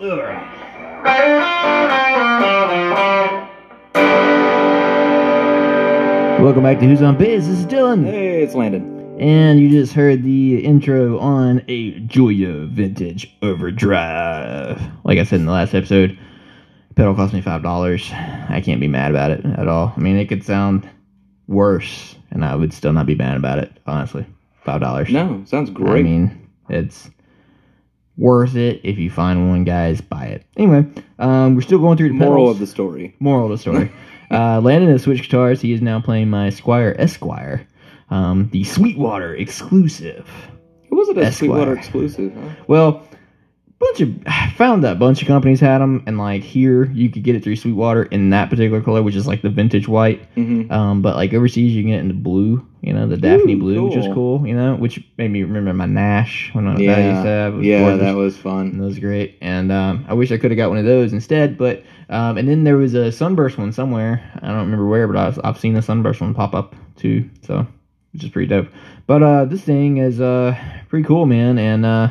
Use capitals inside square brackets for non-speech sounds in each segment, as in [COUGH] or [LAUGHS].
Welcome back to Who's on Biz. This is Dylan. Hey, it's Landon. And you just heard the intro on a Joyo Vintage Overdrive. Like I said in the last episode, pedal cost me five dollars. I can't be mad about it at all. I mean, it could sound worse, and I would still not be mad about it. Honestly, five dollars. No, sounds great. I mean, it's worth it if you find one, guys. Buy it. Anyway, um, we're still going through the Moral pedals. of the story. Moral of the story. [LAUGHS] uh, Landon has switched guitars. He is now playing my Squier Esquire, um, the Sweetwater exclusive. It wasn't a Esquire. Sweetwater exclusive, huh? Well, bunch of I [SIGHS] found that a bunch of companies had them, and like here you could get it through Sweetwater in that particular color, which is like the vintage white. Mm-hmm. Um, but like overseas, you can get it in the blue, you know, the Daphne Ooh, blue, which is cool. cool, you know, which made me remember my Nash when I that used to have. Was yeah, gorgeous. that was fun. that was great. And um, I wish I could have got one of those instead. But um, and then there was a sunburst one somewhere. I don't remember where, but I've, I've seen the sunburst one pop up too. So which is pretty dope. But uh, this thing is uh pretty cool, man. And uh,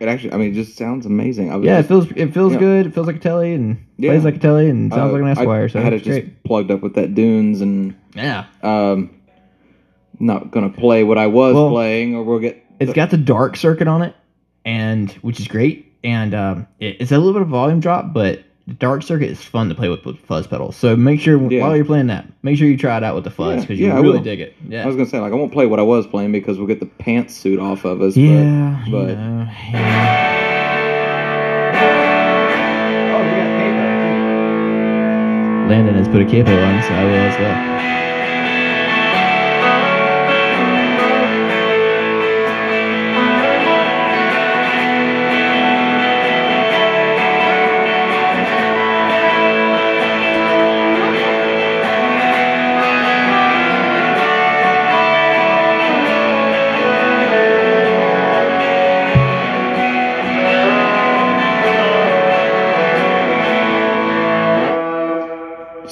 It actually, I mean, it just sounds amazing. I was yeah, it just, feels it feels Yeah. good. It feels like a telly and Yeah. plays like a telly and sounds uh, like an Esquire. I, so I had it just great. plugged up with that Dunes and Yeah, um, not gonna play what I was Well, playing, or we'll get. it's got the dark circuit on it, and which is great. And um, it, it's a little bit of volume drop, but the dark circuit is fun to play with with fuzz pedals. So make sure Yeah. while you're playing that, make sure you try it out with the fuzz because yeah, you I really dig it. Yeah, I was gonna say like I won't play what I was playing because we'll get the pantsuit off of us. Yeah, but, you but know, yeah. Oh, they got capo too. Landon has put a capo on, so I will as well.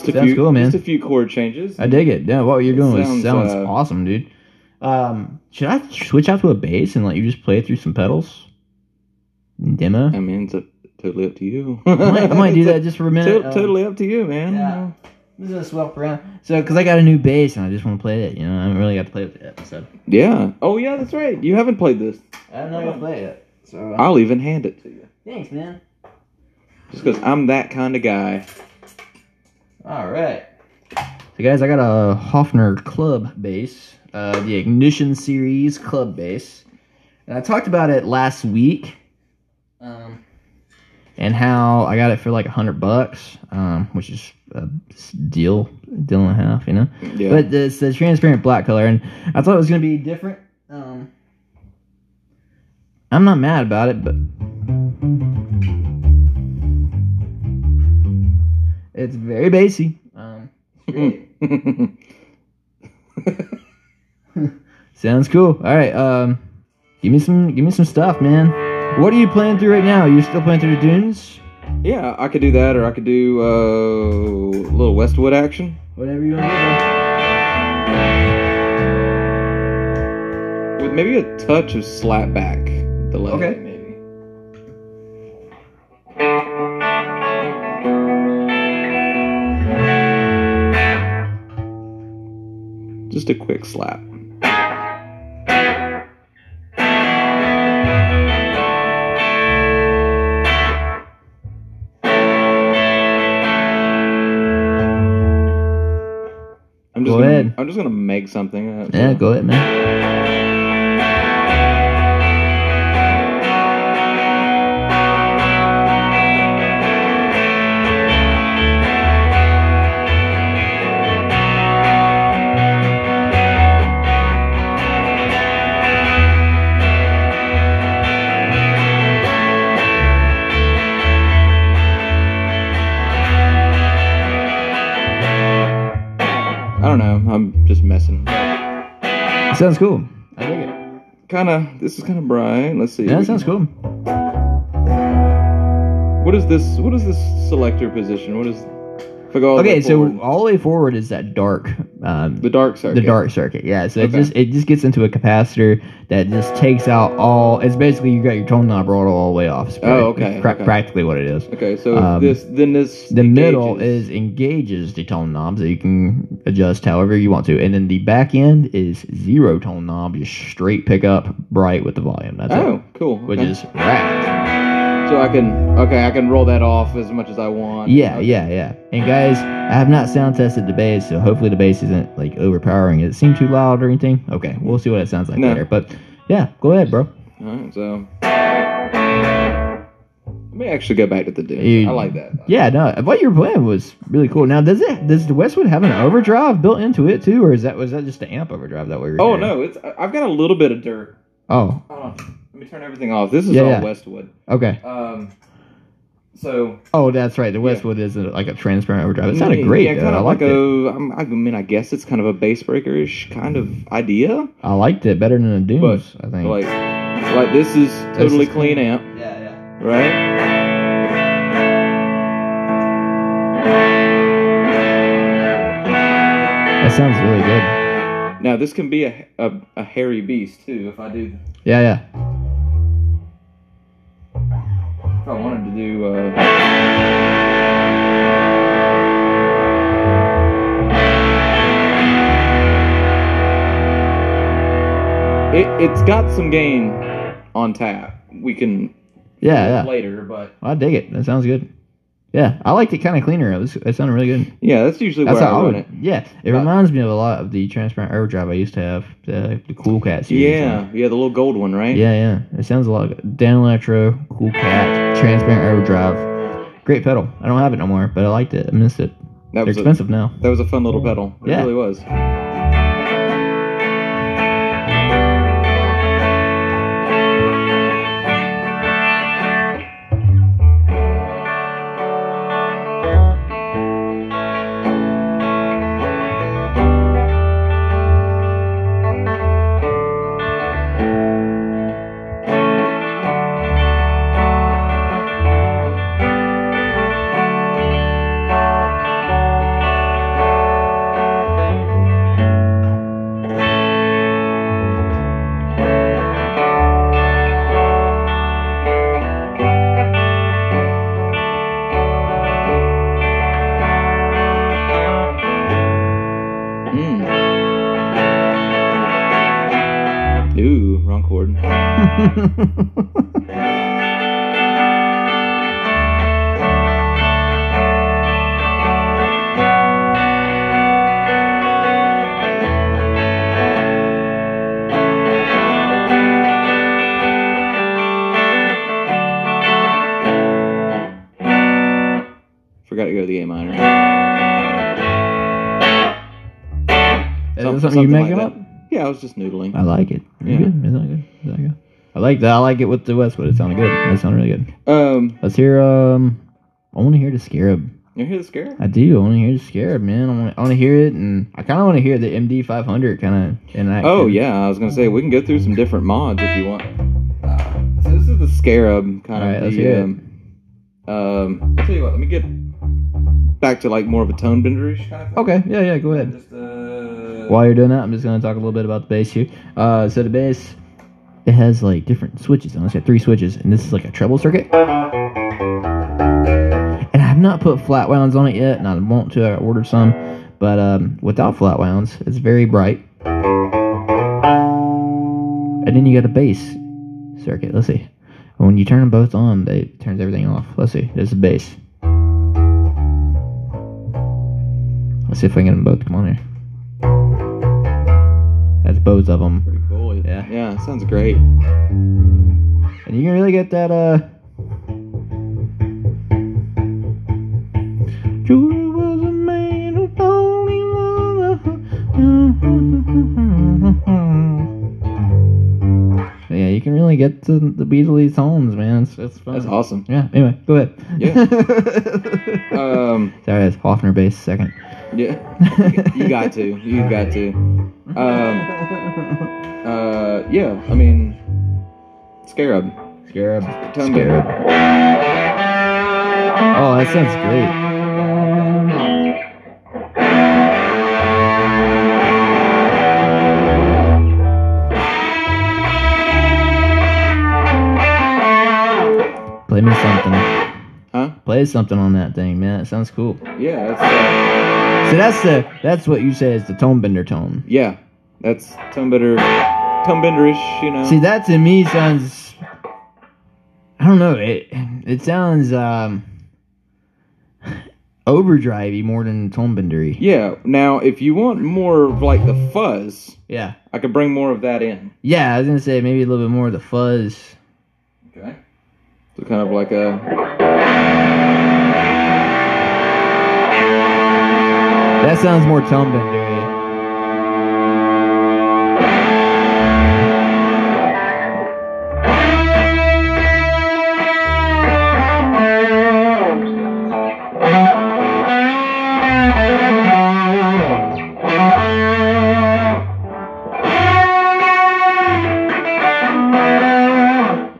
Just a Sounds few, cool, man. Just a few chord changes. I dig it. Yeah, what you're It doing sounds, sounds, uh, awesome, dude. Um, should I switch out to a bass and let you just play it through some pedals? Demo? I mean, it's a, totally up to you. I might, I might do that just for a [LAUGHS] minute. To- Um, totally up to you, man. Yeah. I'm just gonna swap around. So, because I got a new bass and I just want to play it, you know, I haven't really got to play with it yet. So, Yeah. Oh, yeah, that's right. You haven't played this. I don't gonna play it. So, I'll even hand it to you. thanks, man. Just because I'm that kind of guy. All right. So, guys, I got a Hofner Club bass, uh, the Ignition Series Club bass, and I talked about it last week, um, and how I got it for like a hundred bucks, um, which is a deal, deal and a half, you know. Yeah. But it's the transparent black color, and I thought it was gonna be different. Um, I'm not mad about it, but it's very bassy. Um, [LAUGHS] sounds cool. All right, um, give me some, give me some stuff, man. What are you playing through right now? Are you still playing through the dunes? yeah, I could do that, or I could do uh, a little Westwood action. Whatever you want to With maybe a touch of slapback delay. Okay. Just a quick slap. I'm just Go gonna, ahead. I'm just gonna make something. do. Yeah, go ahead, man. Sounds cool. I dig it. Kind of. This is kind of bright. Let's see. Yeah, that sounds cool. What is this? What is this selector position? What is? If I go all the Okay, way so all the way forward is that dark, um, the dark circuit. the dark circuit. Yeah, so it just it just gets into a capacitor that just takes out all. It's basically you got your tone knob rolled all the way off. It's Oh, okay, pra- okay. Practically what it is. Okay, so Um, this then this The middle is engages the tone knob, so you can adjust however you want to, and then the back end is zero tone knob, just straight pick up bright with the volume. That's oh it, cool. which okay. is rad. So I can um, okay I can roll that off as much as I want. Yeah, Okay. yeah, yeah. And guys, I have not sound tested the bass, so hopefully the bass isn't like overpowering. Does it seem too loud or anything? Okay, we'll see what it sounds like No. later. But yeah, go ahead, bro. All right, so let me actually go back to the dude. I like that. Yeah, no, what you were playing was really cool. Now, does it does the Westwood have an overdrive built into it too, or is that was that just the amp overdrive that we were? Oh hearing? no, it's I've got a little bit of dirt. Oh, Hold on. Let me turn everything off. This is Yeah, all yeah. Westwood. okay. Um, so Oh, that's right. The Westwood is a, like a transparent overdrive. It sounded yeah, great. Yeah, though. kind I of liked like it. a. I'm- I mean, I guess it's kind of a bass breakerish kind of idea. I liked it better than the Dooms. I think. Like, like this is totally is clean amp, yeah, yeah. right? That sounds really good. Now this can be a, a, a hairy beast too. If I do, Yeah, yeah. If I wanted to do. Uh, It, it's got some gain on tap. We can Yeah, yeah. later, but I dig it. That sounds good. Yeah, I liked it kind of cleaner. It, was, it sounded really good. yeah, that's usually That's where I I would. it. Yeah, it But- reminds me of a lot of the transparent overdrive I used to have. The, the Cool Cat series. Yeah, yeah, the little gold one, right? Yeah, yeah. It sounds a lot like Danelectro, Cool Cat, Transparent Overdrive. Great pedal. I don't have it no more, but I liked it. I missed it. that They're was a, expensive now. that was a fun little pedal. It Yeah. really was. [LAUGHS] Forgot to go to the A minor. Is that something you making like up? Yeah, I was just noodling. I like it. It's Yeah. good. It's not good. It's not good. I like that. I like it with the Westwood. It sounded good. That sounded really good. Um, Let's hear. Um, I want to hear the Scarab. you hear the scare? I do. I want to hear the Scarab, man. I want. I want to hear it, and I kind of want to hear the MD 500 kind of in action. Oh yeah, I was gonna say we can go through some different mods if you want. Uh, so this is the Scarab kind All right, of let's the. hear it. um, um, I'll tell you what. Let me get back to like more of a tone benderish kind of thing. Okay. Yeah. Yeah. Go ahead. Just uh. While you're doing that, I'm just gonna talk a little bit about the bass here. Uh, so the bass, it has like different switches. on it. It's got three switches, and this is like a treble circuit. And I have not put flat wounds on it yet, and I want to. I ordered some, but um, without flat wounds, it's very bright. And then you got a bass circuit. Let's see. When you turn them both on, they it turns everything off. Let's see. There's the bass. Let's see if I can get them both come on here. That's both of them. Pretty cool. Yeah. Yeah, sounds great. And you can really get that, uh. Julie was a man who thought he was a- Yeah, you can really get to the Beasley tones, man. It's, it's fun. That's awesome. Yeah, anyway, go ahead. Yeah. [LAUGHS] Um, Sorry, that's Hofner bass second. Yeah, [LAUGHS] you got to. You got to. Um, uh, yeah. I mean, Scarab. Scarab. Tell. Scarab. Oh, that sounds great. Play me something. Huh? Play something on that thing, man. It sounds cool. Yeah, uh, so that's the that's what you say is the tone bender tone. yeah, that's tone bender, tone benderish. You know. See, that to me sounds. I don't know. It it sounds um [LAUGHS] overdrivey more than tone bendery. yeah. Now, if you want more of like the fuzz, Yeah. I could bring more of that in. Yeah, I was gonna say maybe a little bit more of the fuzz. Okay. So kind of like a That sounds more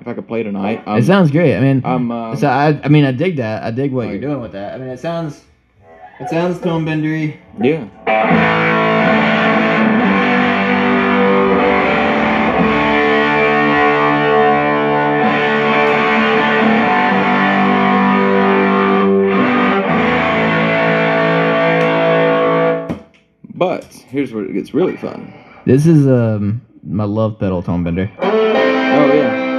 if I could play tonight. Um, it sounds great. I mean, I'm uh, so I, I mean, I dig that. I dig what Like- you're doing with that. I mean, it sounds, it sounds tone bendery. yeah. But here's where it gets really fun. This is um my love pedal tone bender. Oh yeah.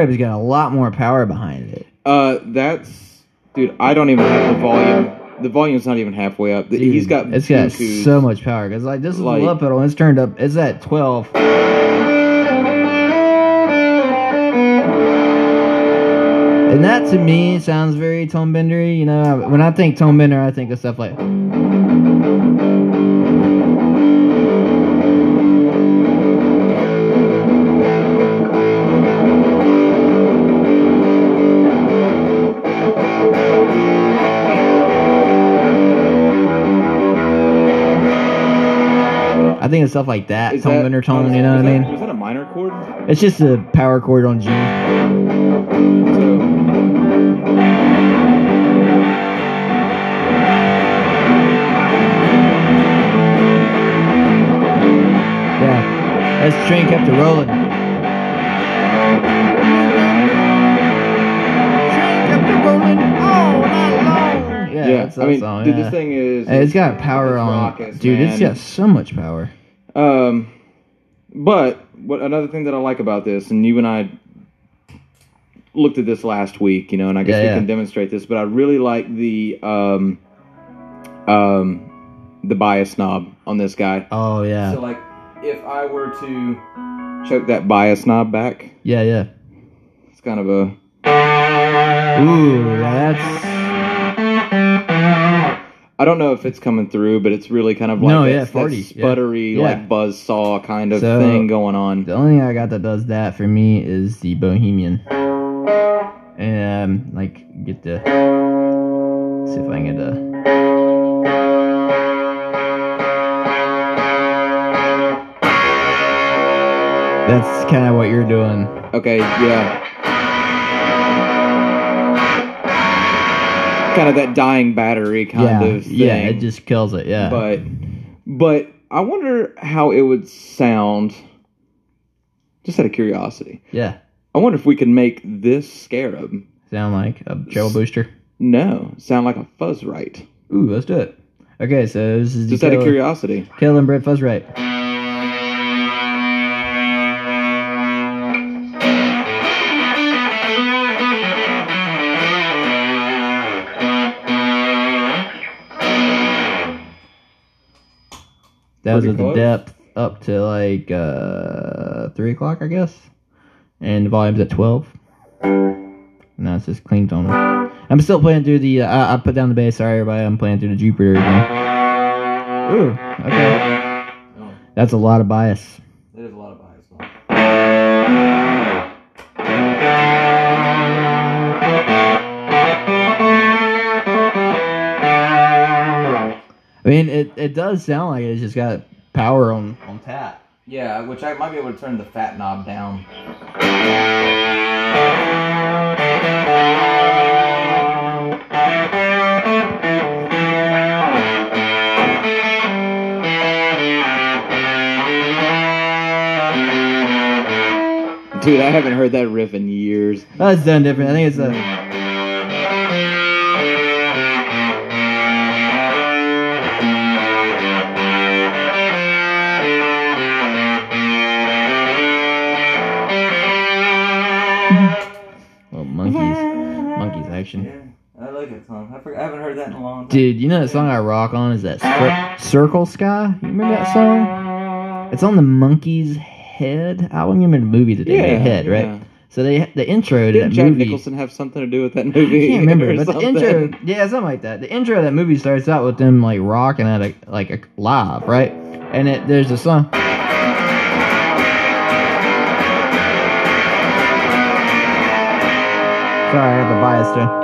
Scarab's got a lot more power behind it. Uh, that's dude. I don't even have the volume. The volume's not even halfway up. Dude, He's got. it's got so much power because like this is Like- the love pedal and it's turned up. It's at twelve. And that to me sounds very tone bendery. You know, when I think tone bender, I think of stuff like. Think of stuff like that, Is tone that- bender tone. oh, You know is what I mean? Is that a minor chord? It's just a power chord on G. So, Yeah, that train kept it rolling. Train kept it rolling all night long. Yeah, yeah. that's I mean, song, dude, yeah. this thing is. It's got power it's on. raucous, Dude, It's got so much power. Um, but what another thing that I like about this, and you and I looked at this last week, you know, and I guess Yeah, we yeah. can demonstrate this. But I really like the um, um, the bias knob on this guy. Oh yeah, So like, if I were to choke that bias knob back, yeah, yeah. it's kind of a Ooh, that's I don't know if it's coming through, but it's really kind of like No, that, yeah, that 40, yeah. sputtery, Yeah. like buzz saw kind of So- thing going on. the only thing I got that does that for me is the Bohemian. And um, like get the see if I can get a. That's kind of what you're doing. Okay, yeah. Kind of that dying battery kind yeah, of thing. yeah, it just kills it. Yeah, But, but I wonder how it would sound. Just out of curiosity, yeah, I wonder if we could make this scarab sound like a treble booster. no sound like a fuzz right. Ooh, let's do it. Okay, so this is the Just out of curiosity. Kale and Brett Fuzzright. That Pretty at the depth up to like uh, three o'clock, I guess, and the volume's at twelve. Now it's just clean tone. I'm still playing through the. Uh, I, I put down the bass. Sorry, everybody. I'm playing through the Jupiter again. Ooh, okay. That's a lot of bias. mean, it, it does sound like it's just got power on, on tap. Yeah, which I might be able to turn the fat knob down. Dude, I haven't heard that riff in years. That's done different. I think it's a. Dude, you know that song I rock on is that Cir- Circle Sky. You remember that song? It's on the Monkees Head album. You remember the movie that they made, Head, right? yeah. So they the intro to Didn't that Jack movie. Nicholson have something to do with that movie? [LAUGHS] I can't remember, but the intro, yeah, something like that. The intro of that movie starts out with them like rocking at a like a live, right? And it there's a song. Sorry, I have a bias to.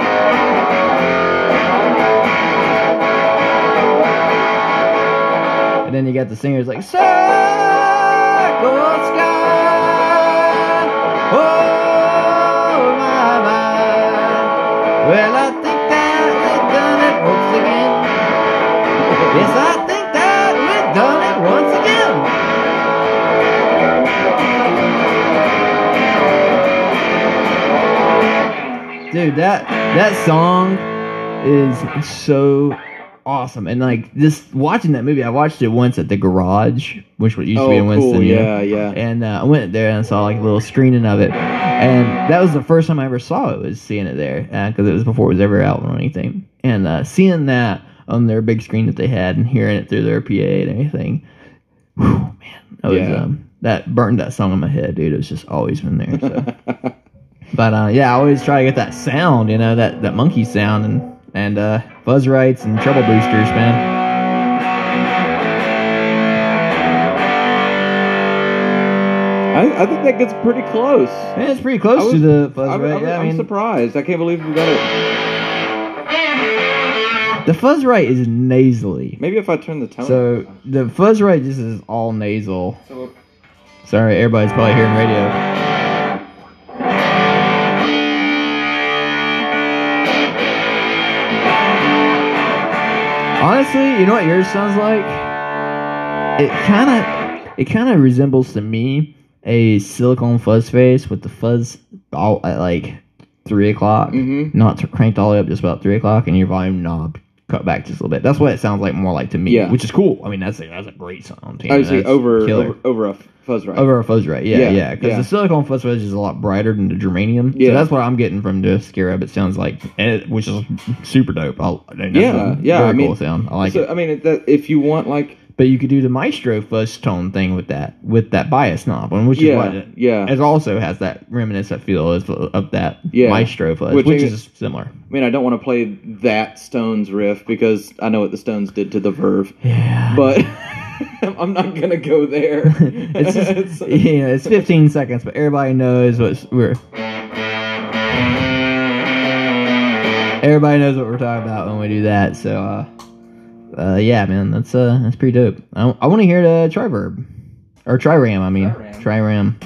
And then you got the singers like Circle Sky. Oh my my. Well, I think that we've done it once again. Yes, I think that we've done it once again. Dude, that that song is so awesome, and like just watching that movie, I watched it once at the garage, which used to be in Oh, Winston. cool. Yeah, yeah. And uh, I went there and saw like a little screening of it, and that was the first time I ever saw it. Was seeing it there because it was before it was ever out on anything, and uh, seeing that on their big screen that they had and hearing it through their PA and everything. Whew, man, that was Yeah. um, that burned that song in my head, dude. It was just always been there. So. [LAUGHS] but uh, yeah, I always try to get that sound, you know, that that monkey sound and and uh, fuzz rights and treble boosters, man. I, I think that gets pretty close. Man, it's pretty close was- to the fuzz I'm, right. I'm, yeah, I I'm mean, surprised. I can't believe we got it. the fuzz right is nasally. Maybe if I turn the tone. So the fuzz right just is all nasal. So, Sorry, everybody's probably hearing radio. Honestly, you know what yours sounds like? It kind of, it kind of resembles to me a silicon fuzz face with the fuzz all at like three o'clock, Mhm. not cranked all the way up just about three o'clock, and your volume knob cut back just a little bit. That's what it sounds like more like to me, Yeah. which is cool. I mean, that's a, that's a great sound. you know, obviously over, over over a fuzz right. Over a fuzz right, yeah, Yeah, because yeah. the silicon fuzz wedge is a lot brighter than the germanium. Yeah. so that's what I'm getting from the Scarab. It sounds like, it, which is super dope. I'll, that's Yeah, yeah, very I mean, cool sound. I like so it. I mean, that, if you want like But you could do the Maestro fuzz tone thing with that, with that bias knob, and which Yeah, is what it, yeah. it also has that reminiscent feel of, of that Yeah. Maestro fuzz, Which which, is- similar. I mean, I don't want to play that Stones riff because I know what the Stones did to the Verve, Yeah, but [LAUGHS] I'm not gonna go there. [LAUGHS] it's just, [LAUGHS] yeah, it's 15 seconds, but everybody knows what we're. Everybody knows what we're talking about when we do that. So, uh, uh yeah, man, that's uh, that's pretty dope. I, I want to hear the triverb or triram. I mean, Triram.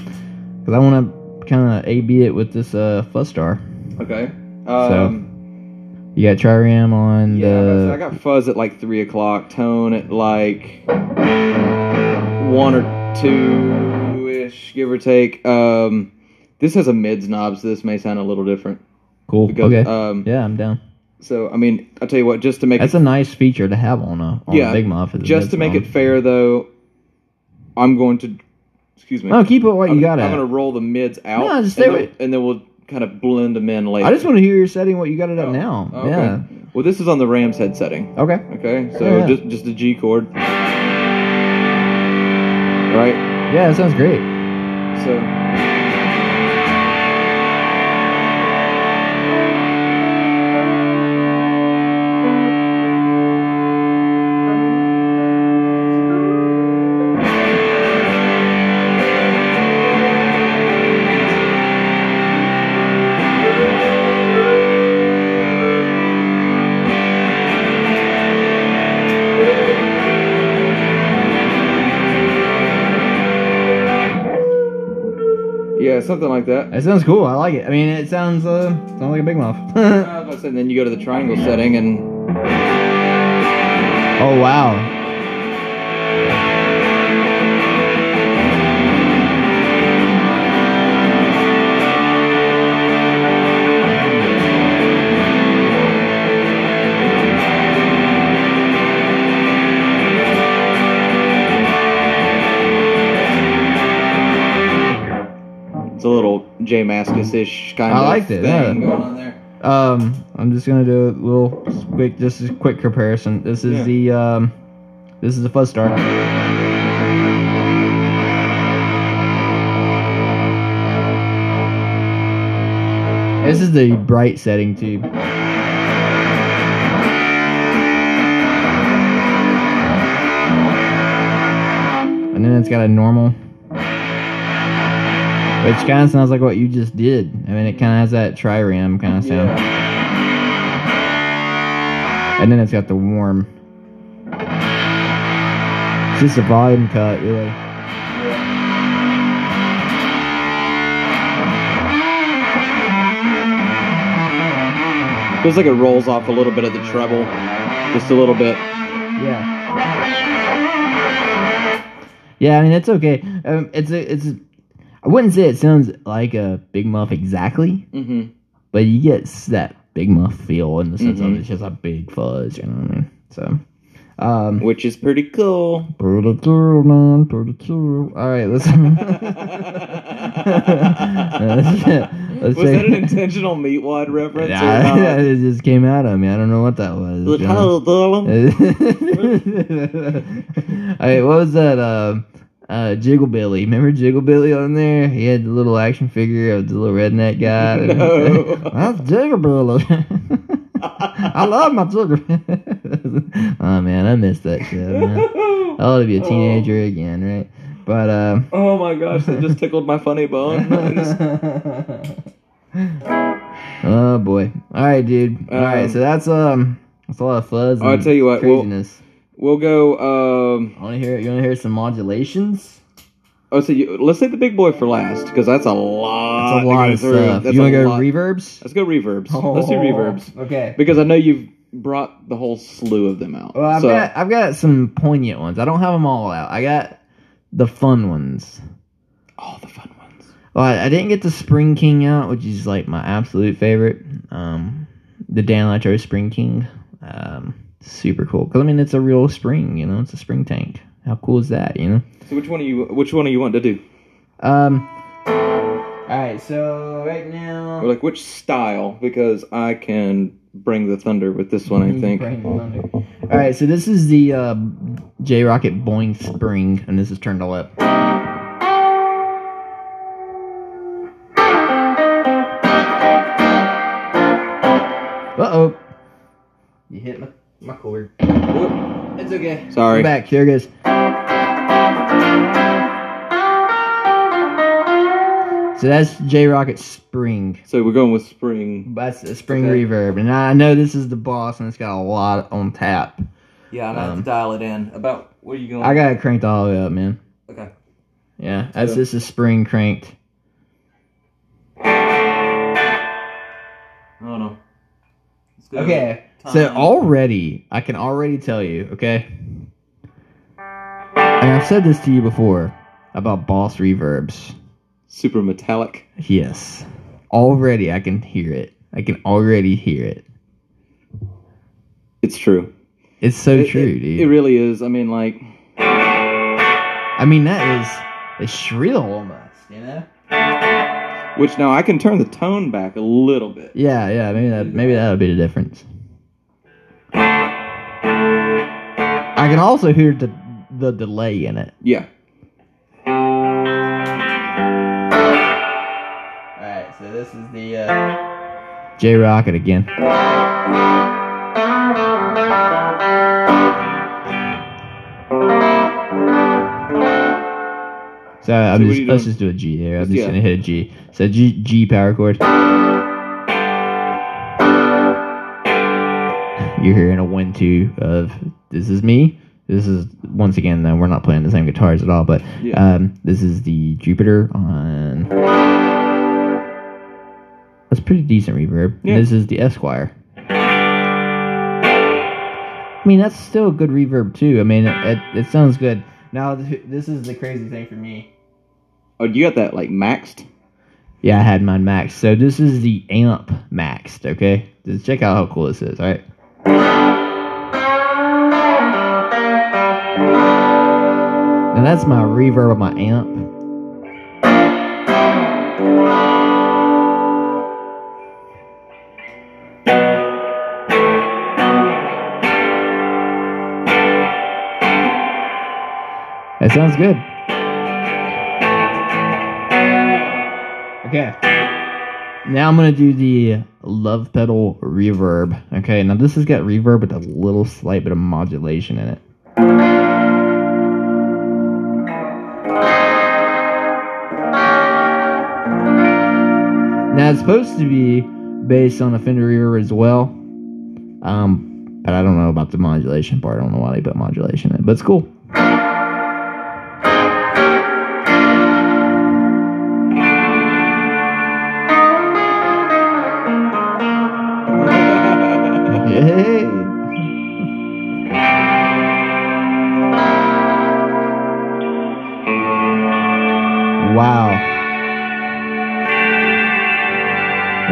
because I want to kind of a b it with this uh fuzz star. okay. Um, You got triram on yeah, the. so I got fuzz at like three o'clock, tone at like one or two ish, give or take. Um, this has a mids knob, so this may sound a little different. cool. Because, okay. um, yeah, I'm down. So I mean, I'll tell you what, just to make That's it, a nice feature to have on a on Yeah, a big muff. just to make it fair though, I'm going to excuse me. No, keep it what I'm, you got it. I'm gonna roll the mids out, No, just and, then, and then we'll kind of blend them in later. I just want to hear your setting. What you got it at Oh, now? Oh, okay. Yeah. Well, this is on the Rams head setting. Okay. Okay, so Yeah, just just a G chord, right? Yeah, that sounds great. So something like that. It sounds cool. I like it. I mean, it sounds uh sounds like a big muff. [LAUGHS] Uh, I was about to say, then you go to the triangle setting and oh wow. J Mascis ish kind I of liked it, thing yeah. going on there. Um, I'm just gonna do a little quick, just a quick comparison. This is Yeah. the um, this is the fuzz star. This is the bright setting too. And then it's got a normal. Which kind of sounds like what you just did. I mean, it kind of has that tri-ram kind of sound. And then it's got the warm. It's just a volume cut, really. Feels like it rolls off a little bit of the treble, just a little bit. Yeah. Yeah, I mean it's okay. Um, it's a, it's. A, I wouldn't say it sounds like a Big Muff exactly, hmm but you get that Big Muff feel in the sense of Mhm. it's just a big fuzz. You know what I mean? So, um, Which is pretty cool. pretty cool, man, pretty cool. All right, let's. [LAUGHS] [LAUGHS] let's Was that an [LAUGHS] intentional Meatwad reference? not? it just came out of me. I don't know what that was. Know? how what was that? Uh, uh, Jiggle Billy. Remember Jiggle Billy on there? He had the little action figure of the little redneck guy. [LAUGHS] No. [LAUGHS] That's Jiggle Billy. [LAUGHS] I love my Jiggle. oh man, I missed that shit. Man. I ought to be a teenager again, right? But uh, Oh my gosh, that just tickled my funny bone. oh boy. All right, dude. All right, Um, so that's um, that's a lot of fuzz. I'll tell you what, craziness. we'll go. Um, I want to hear. You want to hear some modulations? oh, so you, let's say the big boy for last because that's a lot. That's a lot of stuff. That's you want to go lot. reverbs? Let's go reverbs. Let's do reverbs Okay. because I know you've brought the whole slew of them out. Well, I've so, got I've got some poignant ones. I don't have them all out. I got the fun ones. all the fun ones. Well, I, I didn't get the Spring King out, which is like my absolute favorite. Um, the Danelectro Spring King. Um, super cool. Cause I mean, it's a real spring. You know, it's a spring tank. How cool is that? You know. So which one are you? Which one are you wanting to do? Um. All right. So right now. Or like which style? Because I can bring the thunder with this one. I think. Bring the thunder. All right, so this is the uh, J Rockett Boing Spring, and this is turned all up. Uh oh, you hit my my cord. It's okay. Sorry. I'm back. Here it goes. So that's J Rockett Spring. So we're going with spring. That's a spring Okay. reverb, and I know this is the boss, and it's got a lot on tap. Yeah, I'm gonna to um, dial it in. About what are you going? I got it cranked all the way up, man. Okay. Yeah, that's So- this is spring cranked. Oh no. Let's go. So um, already I can already tell you, okay. And I've said this to you before about boss reverbs. Super metallic. Yes, already I can hear it. I can already hear it. It's true. It's so It- true, it, dude. It really is. I mean, like, I mean, that is is shrill almost, you know. which now I can turn the tone back a little bit. Yeah, yeah. Maybe that maybe that'll be the difference. I can also hear the the delay in it. Yeah. All right, so this is the uh, J Rockett again. So I'm So just let's just do a G there. I'm Just- just yeah. gonna hit a G. So G G power chord. You're hearing a one two of this is me. This is once again though we're not playing the same guitars at all, but Yeah. um, this is the Jupiter on. That's pretty decent reverb. Yeah. This is the Esquire. I mean that's still a good reverb too. I mean it, it, it sounds good. Now th- this is the crazy thing for me. Oh, you got that like maxed? Yeah, I had mine maxed. So this is the amp maxed, okay? Just check out how cool this is, alright? And that's my reverb of my amp. That sounds good. Okay. Now I'm gonna do the love pedal reverb. Okay, now this has got reverb with a little slight bit of modulation in it. Now it's supposed to be based on a Fender reverb as well. Um, but I don't know about the modulation part. I don't know why they put modulation in but it's cool.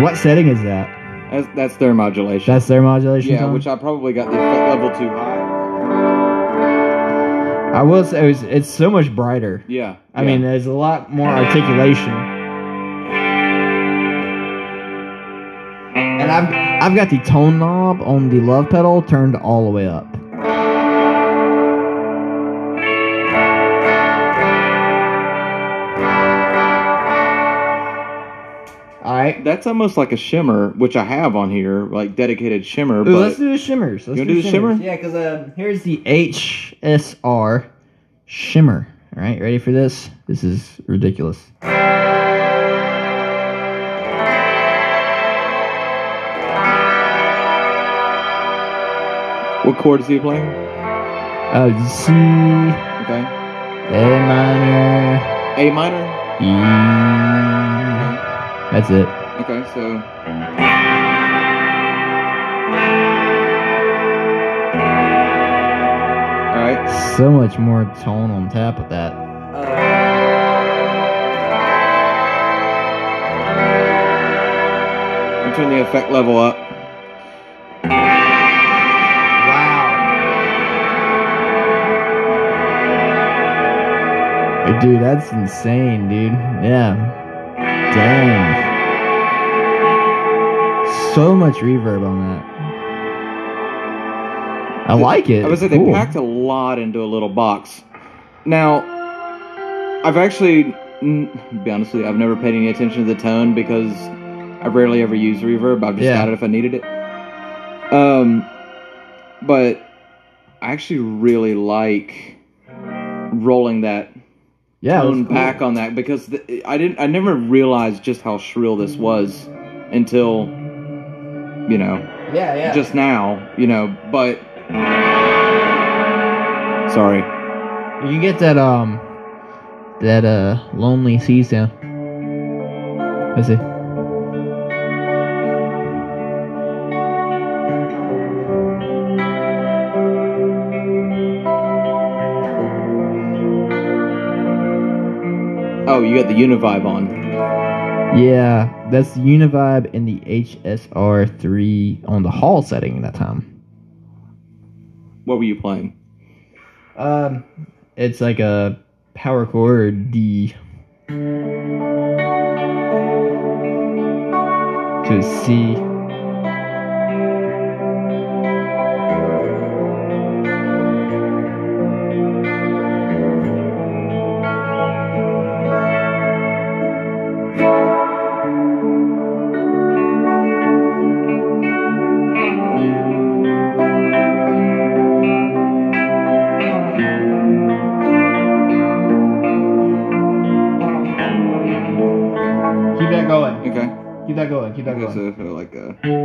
What setting is that? That's, that's their modulation. That's their modulation. yeah, which I probably got the effect level too high. I will say it was, it's so much brighter. Yeah. I yeah. mean, there's a lot more articulation. And I've I've got the tone knob on the love pedal turned all the way up. Right. that's almost like a shimmer, which I have on here, like dedicated shimmer. Ooh, but let's do the shimmers. Let's You wanna do the shimmers. shimmer? Yeah, because uh, here's the HSR shimmer. All right, ready for this? This is ridiculous. what chord is he playing? Oh, C, Okay. A minor, A minor. E. That's it. Okay, so all right. So much more tone on tap of that. I'm turn the effect level up. Wow. Dude, that's insane, dude. Yeah. Dang. So much reverb on that. I like it. I would say It's they cool. packed a lot into a little box. Now, I've actually, to be honest with you, I've never paid any attention to the tone because I rarely ever use reverb. I've just Yeah. got it if I needed it. Um, but I actually really like rolling that yeah, it tone cool. back on that because the, I didn't. I never realized just how shrill this was until, you know, Yeah, yeah. just now, you know, but sorry. you get that um that uh lonely sea sound. Let's Oh, you got the Univibe on. Yeah, that's the Univibe in the HSR3 on the hall setting that time. What were you playing? Um, it's like a power chord D to a C. Keep that going. Keep that Okay, going. so, so like uh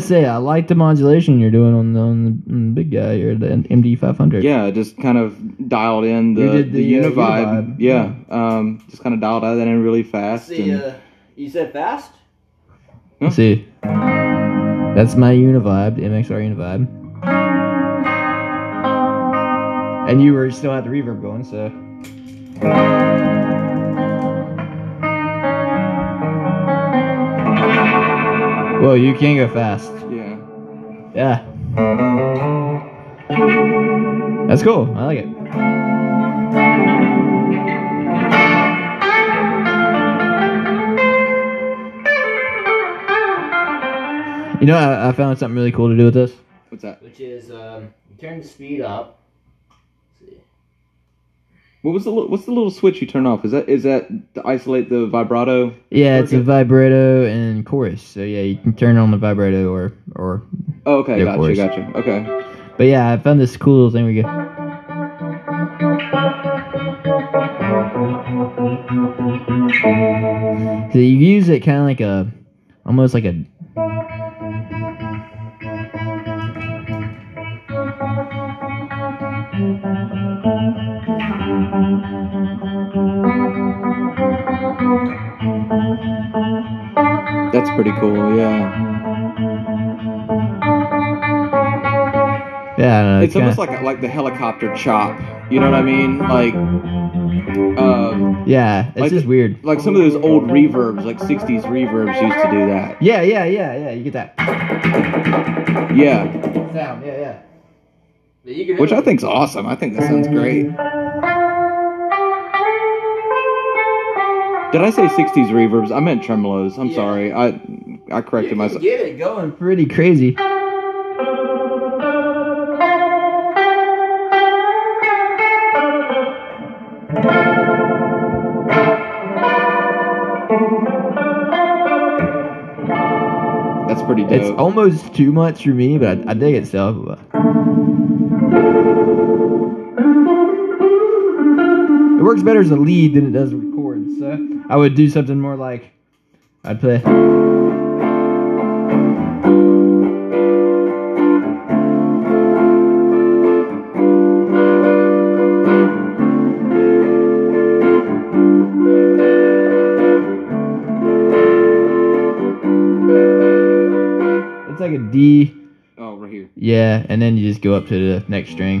gotta say, I like the modulation you're doing on the, on the, on the big guy here, the MD 500. Yeah, just kind of dialed in the You did the, the, uh, Univibe. Univibe. Yeah, um, just kind of dialed that in really fast. and- uh, you said fast? Let's see. That's my Univibe, the MXR Univibe. And you were still had the reverb going, so. Whoa, you can go fast. yeah. Yeah. That's cool. I like it. You know, I, I found something really cool to do with this. What's that? Which is, um, turn the speed up. What was the what's the little switch you turn off? Is that is that to isolate the vibrato? Yeah, it's a vibrato and chorus. So yeah, you can turn on the vibrato or or. Oh, okay, gotcha, course. gotcha. Okay. But yeah, I found this cool little thing we go. So you use it kind of like a, almost like a. Yeah. Yeah, I don't know, It's almost kinda- like like the helicopter chop. You know what I mean? Like, um, Yeah, it's like just weird. like some of those old reverbs, like '60s reverbs, used to do that. Yeah, yeah, yeah, yeah. You get that Yeah, sound. Yeah, yeah. But you can which I think's awesome. I think that sounds great. Did I say '60s reverbs? I meant tremolos. I'm Yeah. sorry. I I corrected myself. get it going. Pretty crazy. That's pretty dope. It's almost too much for me, but I, I dig it still. It works better as a lead than it does chords. So I would do something more like I'd play. And then you just go up to the next string.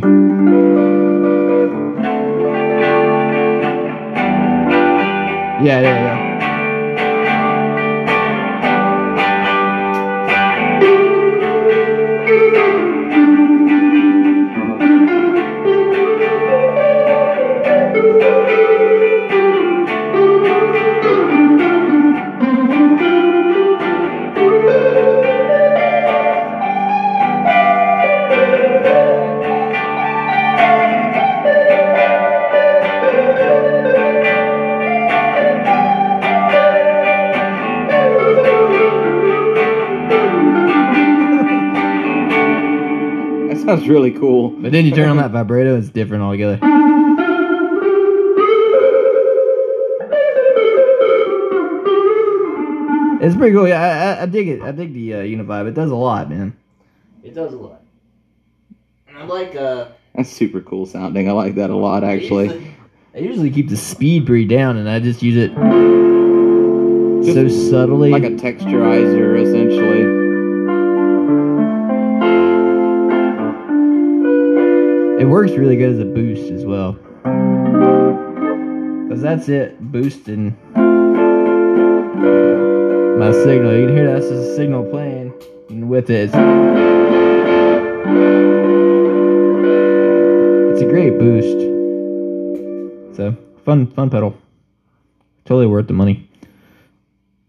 Yeah, yeah, yeah. Really cool. But then you turn on that vibrato, it's different altogether. It's pretty cool. Yeah, I, I, I dig it. I dig the uh, Univibe. It does a lot, man. It does a lot. And I like, uh, That's super cool sounding. I like that a lot, I actually. usually- I usually keep the speed pretty down, and I just use it Just so subtly. Like a texturizer, essentially. It works really good as a boost as well. Cause that's it, boosting my signal. You can hear that's a signal playing, and with it, it's, a great boost. So fun, fun pedal. Totally worth the money.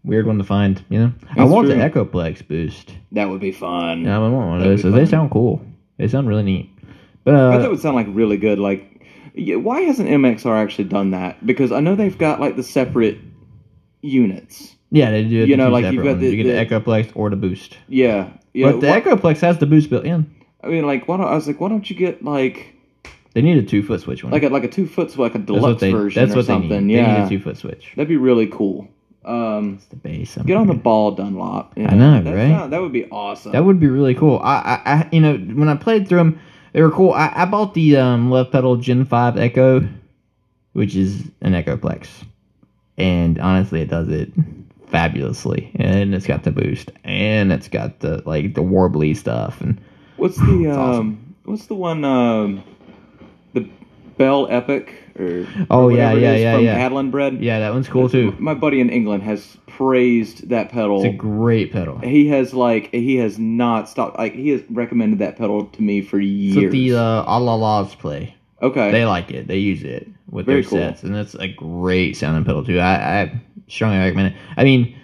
Weird one to find, you know. I want true. the Echoplex boost. That would be fun. Yeah, I want one of those. 'cause They sound cool. They sound really neat. But I thought uh, it would sound like really good. Like, why hasn't MXR actually done that? Because I know they've got like the separate units. Yeah, they do. You know, like, you've got the- you get the, the- Echoplex or the boost. Yeah, yeah. but the why- Echoplex has the boost built in. I mean, like, why don't I was like, why don't you get like They need a two foot switch one. like a like a two foot switch, like a that's deluxe what they. version That's or what something? they need. Yeah, They need a two foot switch. that'd be really cool. Um, It's the bass. I'm get on the ball Dunlop. you I know, That right? sound- that would be awesome. That would be really cool. I, I, I, you know, when I played through them, they were cool. I, I bought the um, left pedal Gen Five Echo, which is an Echoplex, and honestly, it does it fabulously. And it's got the boost, and it's got the like the warbly stuff, and What's the [SIGHS] um? awesome. What's the one um? The Belle Epoch or Oh, or yeah, yeah, yeah, from yeah. Catalinbread. yeah, that one's cool too. My buddy in England has praised that pedal. It's a great pedal. he has like he has not stopped. Like he has recommended that pedal to me for years. what the uh, Alalas play. okay. They like it. They use it with Very their cool. sets, and that's a great sounding pedal too. I, I strongly recommend it. I mean,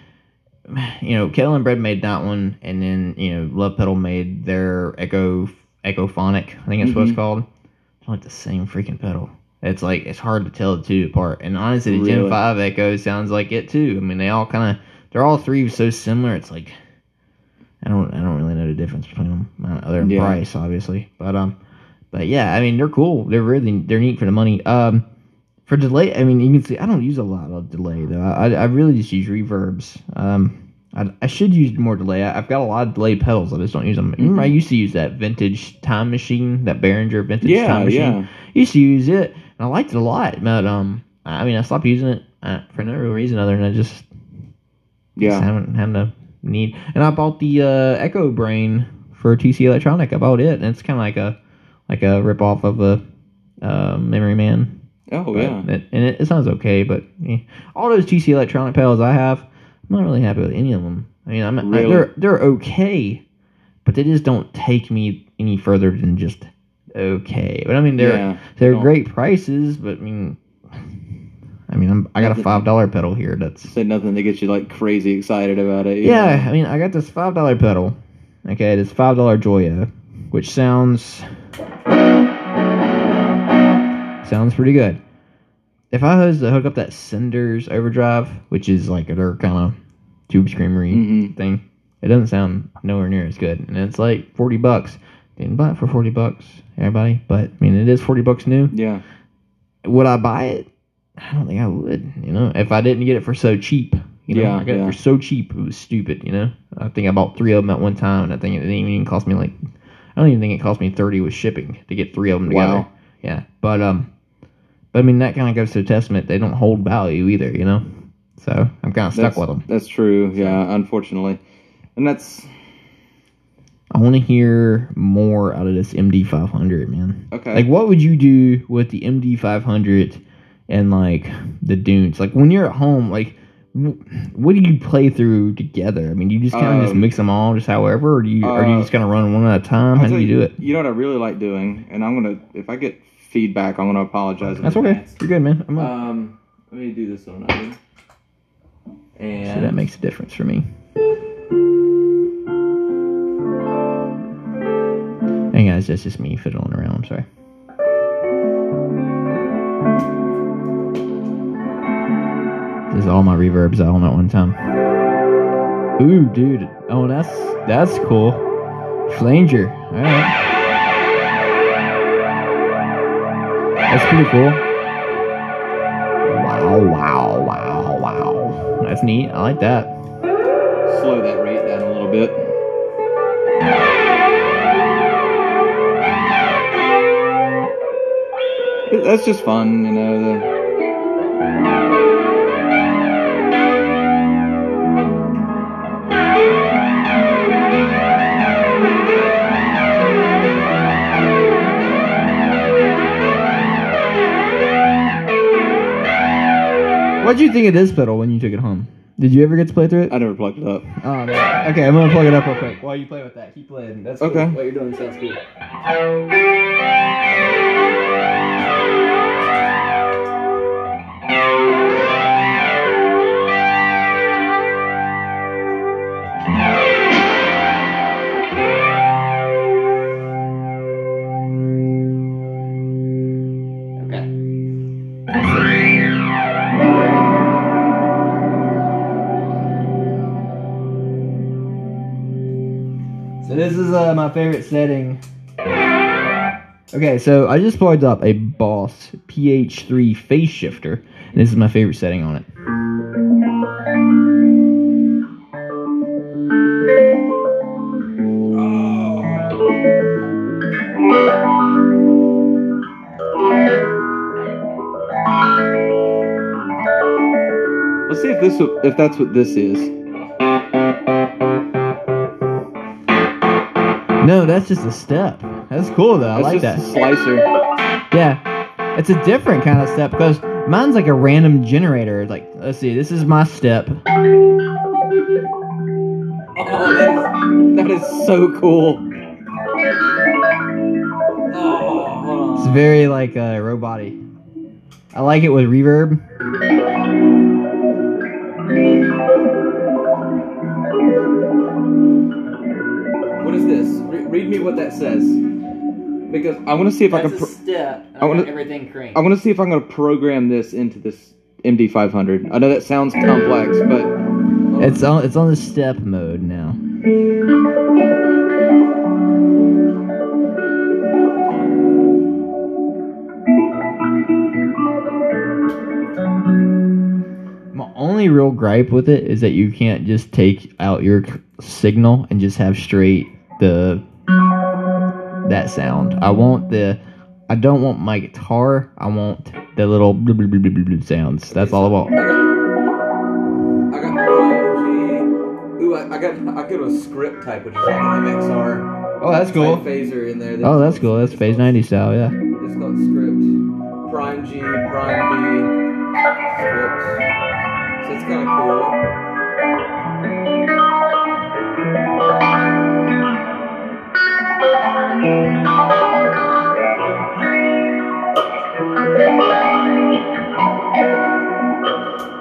you know, Catalinbread made that one, and then you know, Love Pedal made their Echo Echophonic. I think that's what Mhm. it's called. It's like the same freaking pedal. It's like it's hard to tell the two apart. And honestly, the Gen Really? Five Echo sounds like it too. I mean, they all kind of they're all three so similar. It's like I don't I don't really know the difference between them uh, other than Yeah. price, obviously. But um, but yeah, I mean they're cool. They're really they're neat for the money. Um, for delay, I mean you can see I don't use a lot of delay though. I I really just use reverbs. Um, I, I should use more delay. I, I've got a lot of delay pedals. I just don't use them. Remember, I used to use that vintage time machine, that Behringer vintage yeah, time machine. yeah. used to use it, I liked it a lot. But um, I mean I stopped using it uh, for no real reason other than I just just Yeah. haven't had a need. And I bought the uh, Echo Brain for TC Electronic. I bought it, and it's kind of like a like a rip off of a uh, Memory Man. Oh yeah. it, and it, it sounds okay, but eh. all those TC Electronic pedals I have, I'm not really happy with any of them. I mean, I'm I- they're they're okay, but they just don't take me any further than just okay. But I mean, they're yeah. they're don't- great prices, but I mean. I mean, I'm, I got a five dollar pedal here. That's Said nothing to get you like crazy excited about it. yeah, know? I mean, I got this five dollar pedal. Okay, this five dollar Joyo, which sounds sounds pretty good. If I was to hook up that Cinders overdrive, which is like their kind of tube screamery Mhm. thing, it doesn't sound nowhere near as good, and it's like forty bucks. Didn't buy it for forty bucks, everybody, but I mean, it is forty bucks new. Yeah. Would I buy it? I don't think I would. You know, if I didn't get it for so cheap. You know, Yeah, I got yeah. it for so cheap. It was stupid. You know, I think I bought three of them at one time, and I think it didn't even cost me like. I don't even think it cost me thirty with shipping to get three of them together. Wow. Yeah, but um, but I mean that kind of goes to a testament they don't hold value either. You know, so I'm kind of stuck That's, with them. That's true. Yeah, unfortunately. And that's I want to hear more out of this MD500, man. okay. Like, what would you do with the MD500 and like the dunes? Like, when you're at home, like, wh- what do you play through together? I mean, do you just kind of just Um, mix them all, just however, or do you, or do you uh, just kind of run one at a time? I'll How do you do it? You know what I really like doing, and I'm gonna if I get feedback, I'm gonna apologize. That's okay. advance. You're good, man. I'm Um, let me do this on another. so that makes a difference for me. Guys, that's just me fiddling around. I'm sorry. This is all my reverbs all at one time. Ooh, dude. Oh, that's that's cool. Flanger. All right. That's pretty cool. Wow, wow, wow, wow. That's neat. I like that. slow that rate down a little bit. That's just fun, you know. The, What'd you think of this pedal when you took it home? Did you ever get to play through it? I never plugged it up. Oh man. Okay, I'm gonna plug it up real quick while you play with that. Keep playing. That's cool. Okay. What you're doing sounds cool. My favorite setting. Okay, so I just plugged up a Boss PH3 phase shifter, and this is my favorite setting on it. Let's see if this if that's what this is. No, that's just a step. That's cool though. I like just that. a slicer. Yeah, it's a different kind of step because mine's like a random generator. Like, let's see, this is my step. Oh, that is, that is so cool. Oh, It's very like uh, robot-y. I like it with reverb. Me what that says. Because I want to see if I can. Pro- step. I wanna- everything crank. I want to see if I'm going to program this into this MD500. I know that sounds complex, but It's on. It's on the step mode now. My only real gripe with it is that you can't just take out your signal and just have straight the that sound. I want the. I don't want my guitar. I want the little blub, blub, blub, blub, blub sounds. That's all I want. I got Prime G. Ooh, I, I got I got a script type, which is like an MXR. Oh, that's cool. phaser in there. Oh, that's cool. That's Phase 90 style, yeah. It's called script. Prime G, Prime B, script. So it's kind of cool.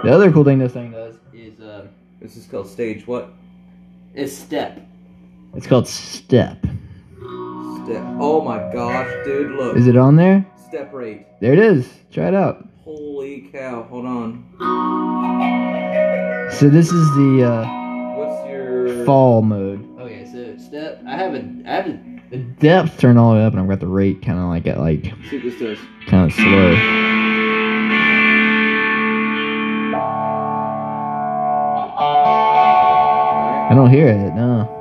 The other cool thing this thing does is uh, This is called stage what? It's step. it's called step. Step. Oh my gosh, dude! Look. Is it on there? Step rate. There it is. Try it out. Holy cow! Hold on. So this is the uh, What's your fall mode. Okay, so step. I have a. I have a. The depth turned all the way up, and I've got the rate kind of like at like kind of slow. I don't hear it. No.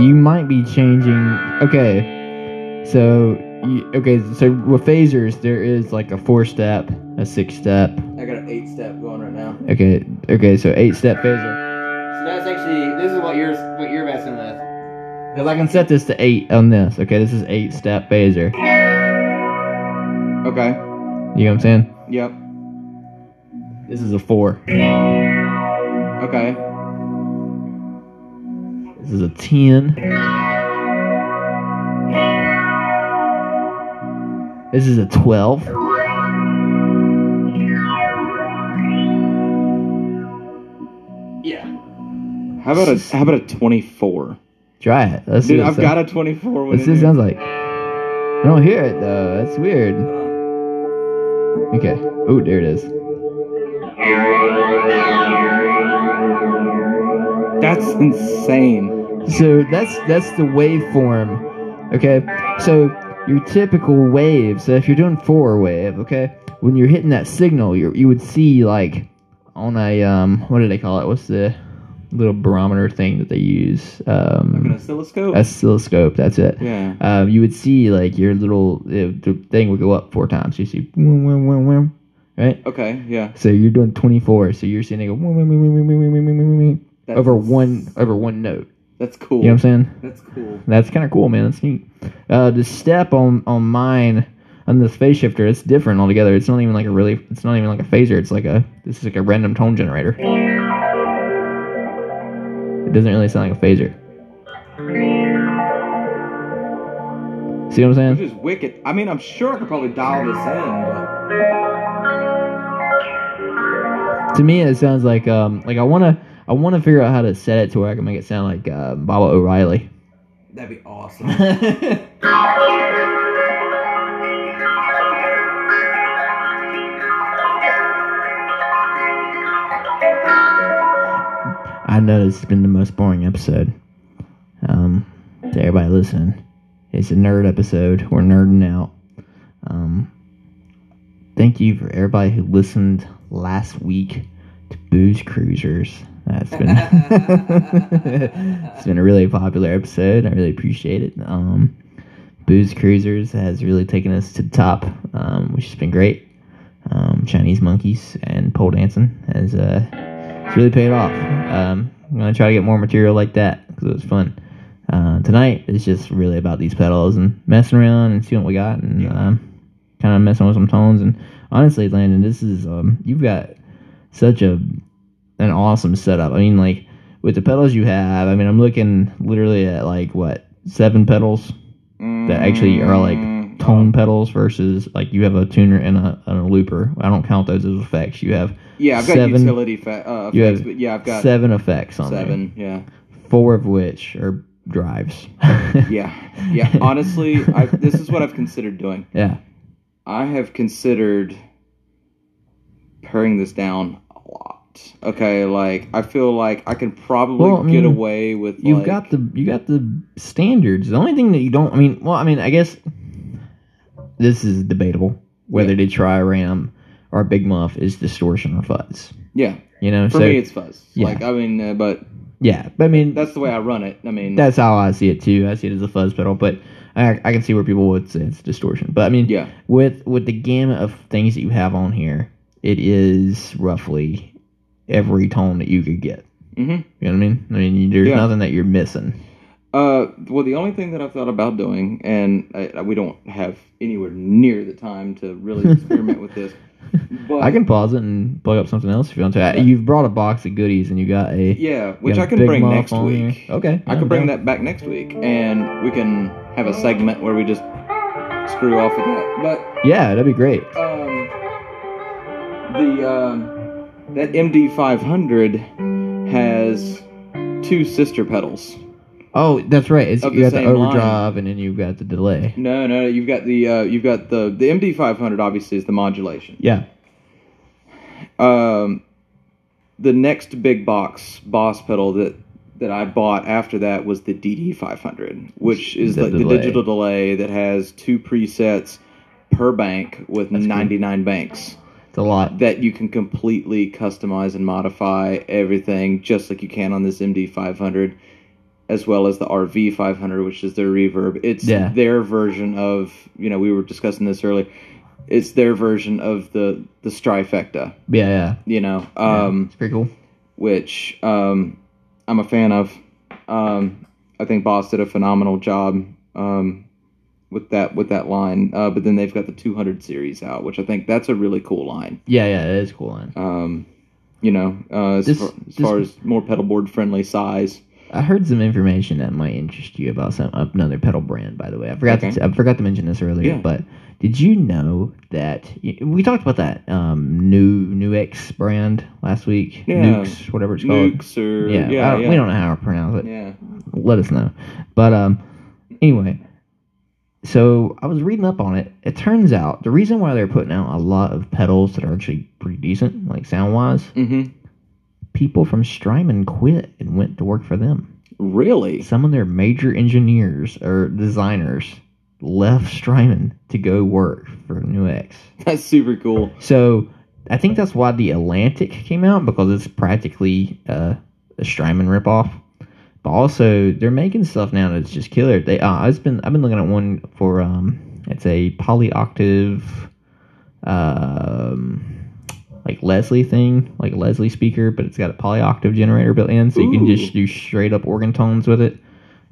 You might be changing. Okay, so you, okay, so with phasers, there is like a four step, a six step. I got an eight step going right now. Okay, okay, so eight step phaser. So that's actually. This is what you're. What you're messing with. Because I can set this to eight on this. Okay, this is eight step phaser. Okay. You know what I'm saying? Yep. This is a four. Okay. This is a ten. This is a twelve. Yeah. How about a how about a twenty four? Try it. Let's Dude, I've got a twenty four one. Let's it sounds like. I don't hear it though. That's weird. Okay. Oh, there it is. That's insane. So that's that's the waveform. Okay. So your typical wave. So if you're doing four wave, okay, when you're hitting that signal, you you would see like on a um what do they call it? What's the little barometer thing that they use? Like an Um, oscilloscope. oscilloscope. That's it. yeah. Um, you would see like your little uh, the thing would go up four times. You see, right? Okay. Yeah. So you're doing 24. So you're seeing it go that's, over one over one note. That's cool. You know what I'm saying? That's cool. That's kind of cool, man. That's neat. Uh, the step on on mine on the phase shifter, it's different altogether. It's not even like a really. It's not even like a phaser. It's like a. This is like a random tone generator. It doesn't really sound like a phaser. See what I'm saying? This is wicked. I mean, I'm sure I could probably dial this in, but. To me, it sounds like um like I wanna I wanna figure out how to set it to where I can make it sound like uh, Baba O'Riley. that'd be awesome. [LAUGHS] I know this has been the most boring episode. Um, to everybody listening, it's a nerd episode. We're nerding out. Um, thank you for everybody who listened last week to Booze Cruisers. That's been [LAUGHS] it's been a really popular episode. I really appreciate it. Um, Booze Cruisers has really taken us to the top, um, which has been great. Um, Chinese monkeys and pole dancing has uh, it's really paid off. Um, I'm gonna try to get more material like that because it was fun. Uh, tonight is just really about these pedals and messing around and seeing what we got and um, kind of messing with some tones. And honestly, Landon, this is um, you've got such a an awesome setup. I mean, like with the pedals you have, I mean, I'm looking literally at like what seven pedals that actually are like Mm, tone pedals versus like you have a tuner and a, and a looper. I don't count those as effects. You have Yeah, I've got seven- utility fa- uh, you effects, have but yeah, I've got seven effects on seven. Yeah, four of which are drives. [LAUGHS] yeah, yeah. Honestly, I, this is what I've considered doing. yeah. I have considered paring this down. Okay, like I feel like I can probably Well, I get away with. You've like, got the you got the standards. The only thing that you don't. I mean, well, I mean, I guess this is debatable whether Yeah. to try ram or big muff is distortion or fuzz. yeah. You know, For so me, it's fuzz. yeah. Like I mean, uh, but yeah. But I mean, that's the way I run it. I mean, that's how I see it too. I see it as a fuzz pedal, but I, I can see where people would say it's distortion. But I mean, yeah, with with the gamut of things that you have on here, it is roughly every tone that you could get. hmm You know what I mean? I mean, there's Yeah. nothing that you're missing. Uh, well, the only thing that I've thought about doing, and I, we don't have anywhere near the time to really experiment with this, [LAUGHS] but I can pause it and plug up something else if you want to. You've brought a box of goodies and you got a yeah, which I can bring next week. Okay, I can bring that back next week, and we can have a segment where we just screw off with that. But Yeah, that'd be great. um, the um, that MD five hundred has two sister pedals. Oh, that's right. It's you the got the same line. overdrive and then you've got the delay. No, no, you've got the uh, you've got the the MD five hundred. Obviously, is the modulation. Yeah. Um, the next big box boss pedal that that I bought after that was the DD five hundred, which is The like the digital delay that has two presets per bank with That's cool. ninety nine banks. It's a lot. that you can completely customize and modify everything just like you can on this MD 500 as well as the RV 500 which is their reverb it's Yeah. their version of you know we were discussing this earlier it's their version of the the Strifecta Yeah, yeah. you know Yeah, um it's pretty cool. which um I'm a fan of um I think Boss did a phenomenal job um with that with that line uh, but then they've got the 200 series out which I think that's a really cool line Yeah, yeah, it is a cool line. um, you know, uh, as, This- far, as this- far as more pedal board friendly size. I heard some information that might interest you about some another pedal brand. By the way, I forgot Okay. to I forgot to mention this earlier. Yeah. But did you know that we talked about that um, new Nuix brand last week? Yeah. Nukes, whatever it's called. Nukes or Yeah, yeah, yeah, we don't know how to pronounce it. yeah. let us know. But um, anyway, so I was reading up on it. It turns out the reason why they're putting out a lot of pedals that are actually pretty decent, like sound wise, Mm-hmm. people from Strymon quit and went to work for them. Really? Some of their major engineers or designers left Strymon to go work for Nuix. [LAUGHS] That's super cool. So I think that's why the Atlantic came out because it's practically uh, a Strymon ripoff. But also, they're making stuff now that's just killer. They, uh, I've been, I've been looking at one for, um, it's a polyoctave, um, like Leslie thing, like a Leslie speaker, but it's got a polyoctave generator built in, so you can just do straight up organ tones with it.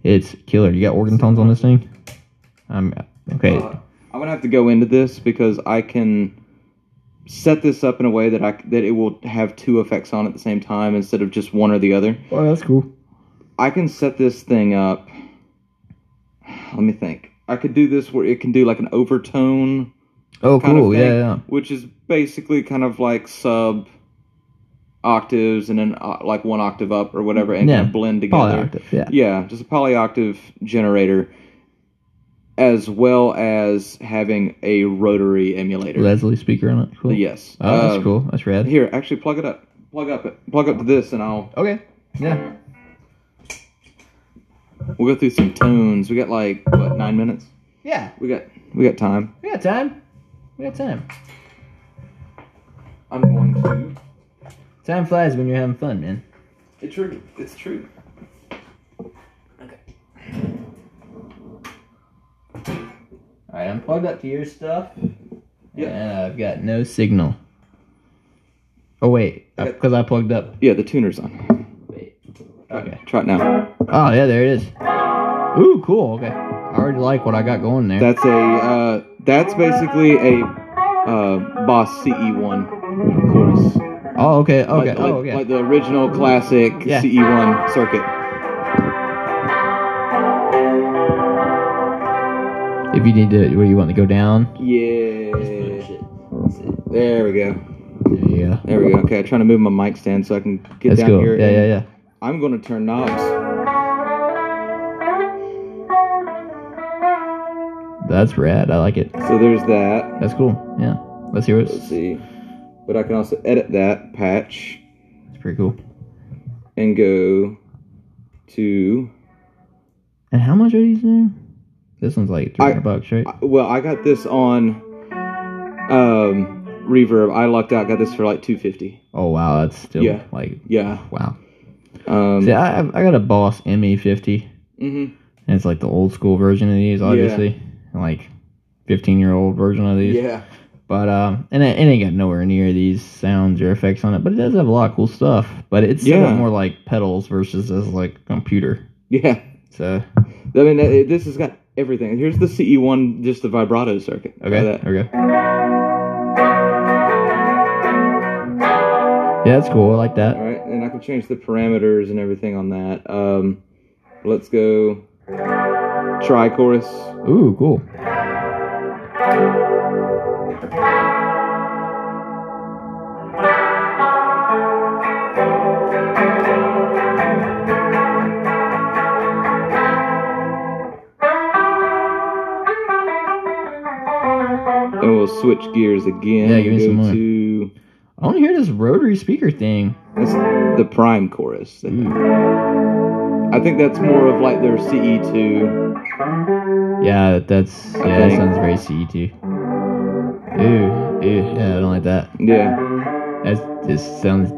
It's killer. You got organ tones on this thing? Um, okay. Uh, I'm gonna have to go into this because I can set this up in a way that I that it will have two effects on at the same time instead of just one or the other. Oh, that's cool. I can set this thing up. Let me think. I could do this where it can do like an overtone Oh, cool. of Yeah, thing, yeah. which is basically kind of like sub octaves and then uh, like one octave up or whatever and Yeah, kind of blend together. Polyoctave. Yeah. Yeah, just a polyoctave generator, as well as having a rotary emulator. Leslie speaker on it. Cool. Yes. Oh, that's Um, cool. That's rad. Here, actually, plug it up. Plug up. Plug up to this, and I'll Okay. Yeah. We'll go through some tones. We got like what nine minutes. Yeah. We got we got time. We got time. We got time. I'm going to. Time flies when you're having fun, man. It's true. It's true. Okay. All right, I'm plugged up to your stuff. Yeah. And I've got no signal. Oh wait, because uh, I plugged up. Yeah, the tuner's on. Wait. Okay. Try it now. Oh yeah, there it is. Ooh, cool. Okay. I already like what I got going there. That's a. Uh, that's basically a uh, Boss CE1 chorus. oh okay. Okay. Like, oh okay. like the original classic Yeah. CE1 circuit. if you need to, where you want to go down. Yeah. There we go. Yeah. There we go. Okay, I'm trying to move my mic stand so I can get That's down cool. here. Yeah, and yeah, yeah. I'm going to turn knobs. That's rad. I like it. So there's that. That's cool. Yeah. Let's hear it. Let's see. But I can also edit that patch It's pretty cool. and go to. And how much are these new? This one's like three hundred bucks, right? Well, I got this on um, Reverb. I lucked out. Got this for like 250. Oh wow, that's still Yeah. like Yeah. wow. Um, See, I I got a Boss ME50, mhm. and it's like the old school version of these, obviously, like fifteen year old version of these. Yeah. But um, and it, it ain't got nowhere near these sounds or effects on it, but it does have a lot of cool stuff. But it's Yeah. more like pedals versus as like computer. Yeah. So I mean, this has got everything. Here's the CE1, just the vibrato circuit. Okay, that. there we go. Yeah, that's cool. I like that. Can change the parameters and everything on that. Um, let's go tri chorus. Ooh, cool. And we'll switch gears again. Yeah, give me some more. to I want to hear this rotary speaker thing. That's the prime chorus. Ooh. I think that's more of like their E CE2. Yeah, that's I yeah, that sounds very CET. Ooh, ew, yeah, I don't like that. Yeah. That just sounds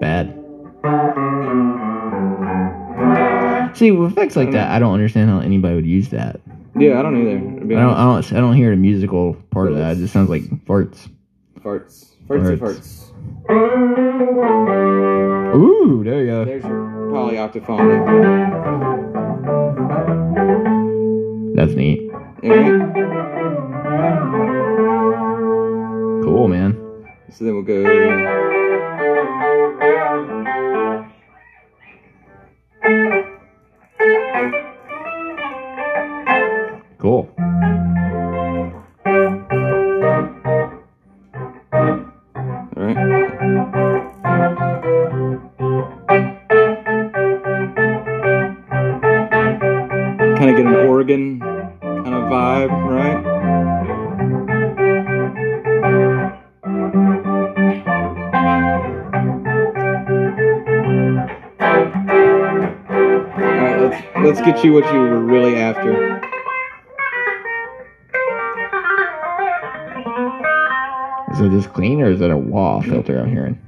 bad. See, with effects like that, I don't understand how anybody would use that. Yeah, I don't either. I don't, I don't, I don't hear the musical part of that. It just sounds like farts. Farts. Fartsy Farts. farts. Ooh, there you go. There's your polyoctaphonic. That's neat. Alright, Cool, man. So then we'll go. You what you were really after. Is it this clean or is it a wah filter I'm hearing?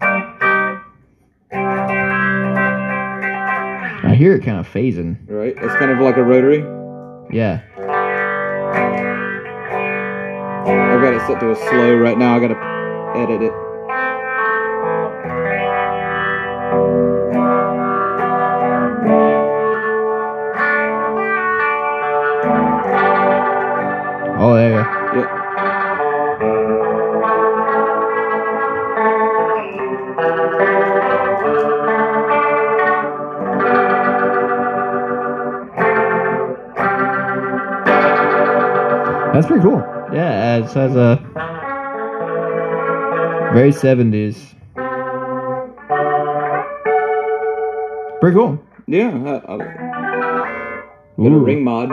I hear it kind of phasing. Right? It's kind of like a rotary. Yeah. I've got it set to a slow right now. I gotta edit it. pretty cool. Yeah, it has a very 70s. Pretty cool. Yeah. I, I, a ring mod. [LAUGHS]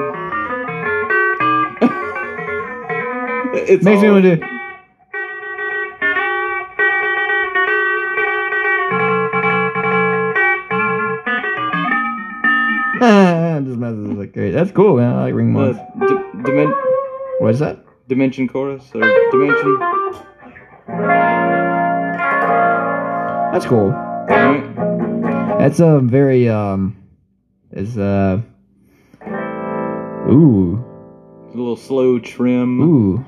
it's Makes me want to do. [LAUGHS] Just messes like. That's cool, man. I like ring mods. Uh, d- what is that? dimension chorus or dimension. That's cool. That's a very um, is uh, ooh, A little slow trim. ooh,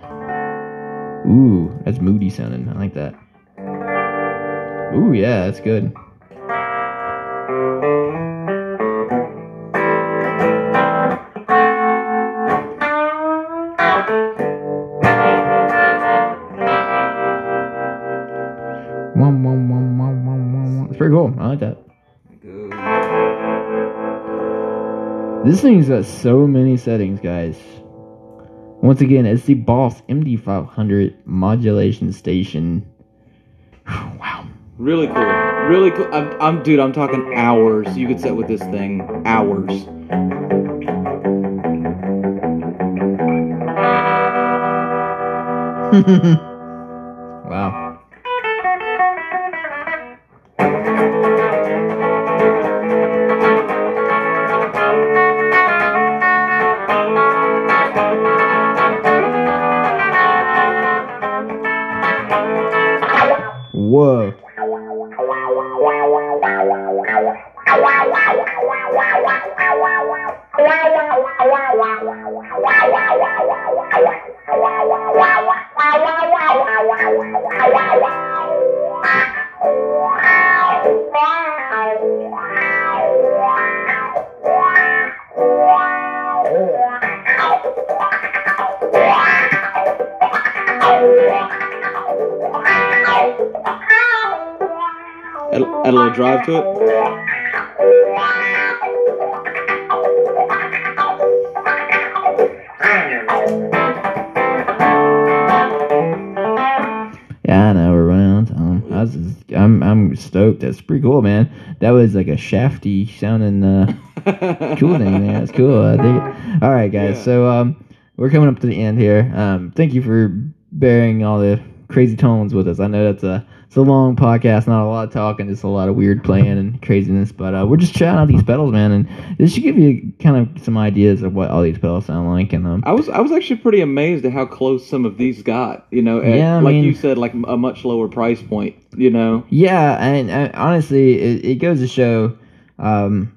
ooh. That's moody sounding. I like that. Ooh, yeah, that's good. Cool. I like that. This thing's got so many settings, guys. Once again, it's the Boss MD500 modulation station. wow. Really cool. Really cool. I'm, I'm, dude. I'm talking hours. You could set with this thing hours. [LAUGHS] Add, add a little drive to it. Yeah, I know we're running out of time. I was just, I'm I'm stoked. That's pretty cool, man. That was like a shafty sounding uh, [LAUGHS] cool thing. Man. That's cool. I dig it. All right, guys. Yeah. So um, we're coming up to the end here. Um, thank you for bearing all the crazy tones with us. I know that's a it's a long podcast, not a lot of talking, just a lot of weird playing and craziness. But uh, we're just trying out these pedals, man, and this should give you kind of some ideas of what all these pedals sound like. And um, I was I was actually pretty amazed at how close some of these got. You know, at, Yeah, I like mean- you said, like a much lower price point. You know, Yeah, and, and honestly, it, it goes to show, um,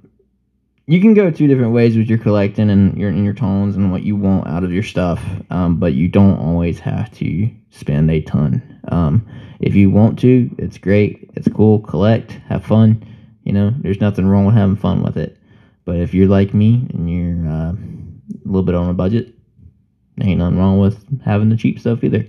you can go two different ways with your collecting and your and your tones and what you want out of your stuff. Um, but you don't always have to spend a ton. Um, if you want to, it's great. It's cool. Collect, have fun. You know, there's nothing wrong with having fun with it. But if you're like me and you're uh, a little bit on a budget, ain't nothing wrong with having the cheap stuff either.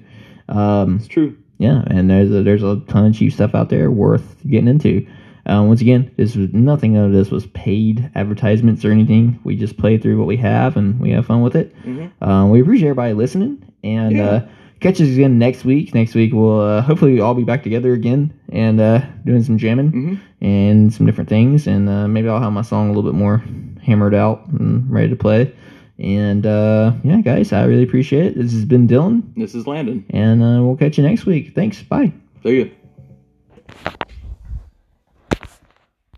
Um, it's true. yeah, and there's a, there's a ton of cheap stuff out there worth getting into. Um, once again, this was nothing of this was paid advertisements or anything. We just play through what we have and we have fun with it. Mhm. Um, we appreciate everybody listening and Yeah. uh, catch us again next week. Next week we'll uh, hopefully all be back together again and uh, doing some jamming Mhm. and some different things. And uh, maybe I'll have my song a little bit more hammered out and ready to play. And uh, yeah, guys, I really appreciate it. This has been Dylan, This is Landon. and uh, we'll catch you next week. Thanks. Bye. See you.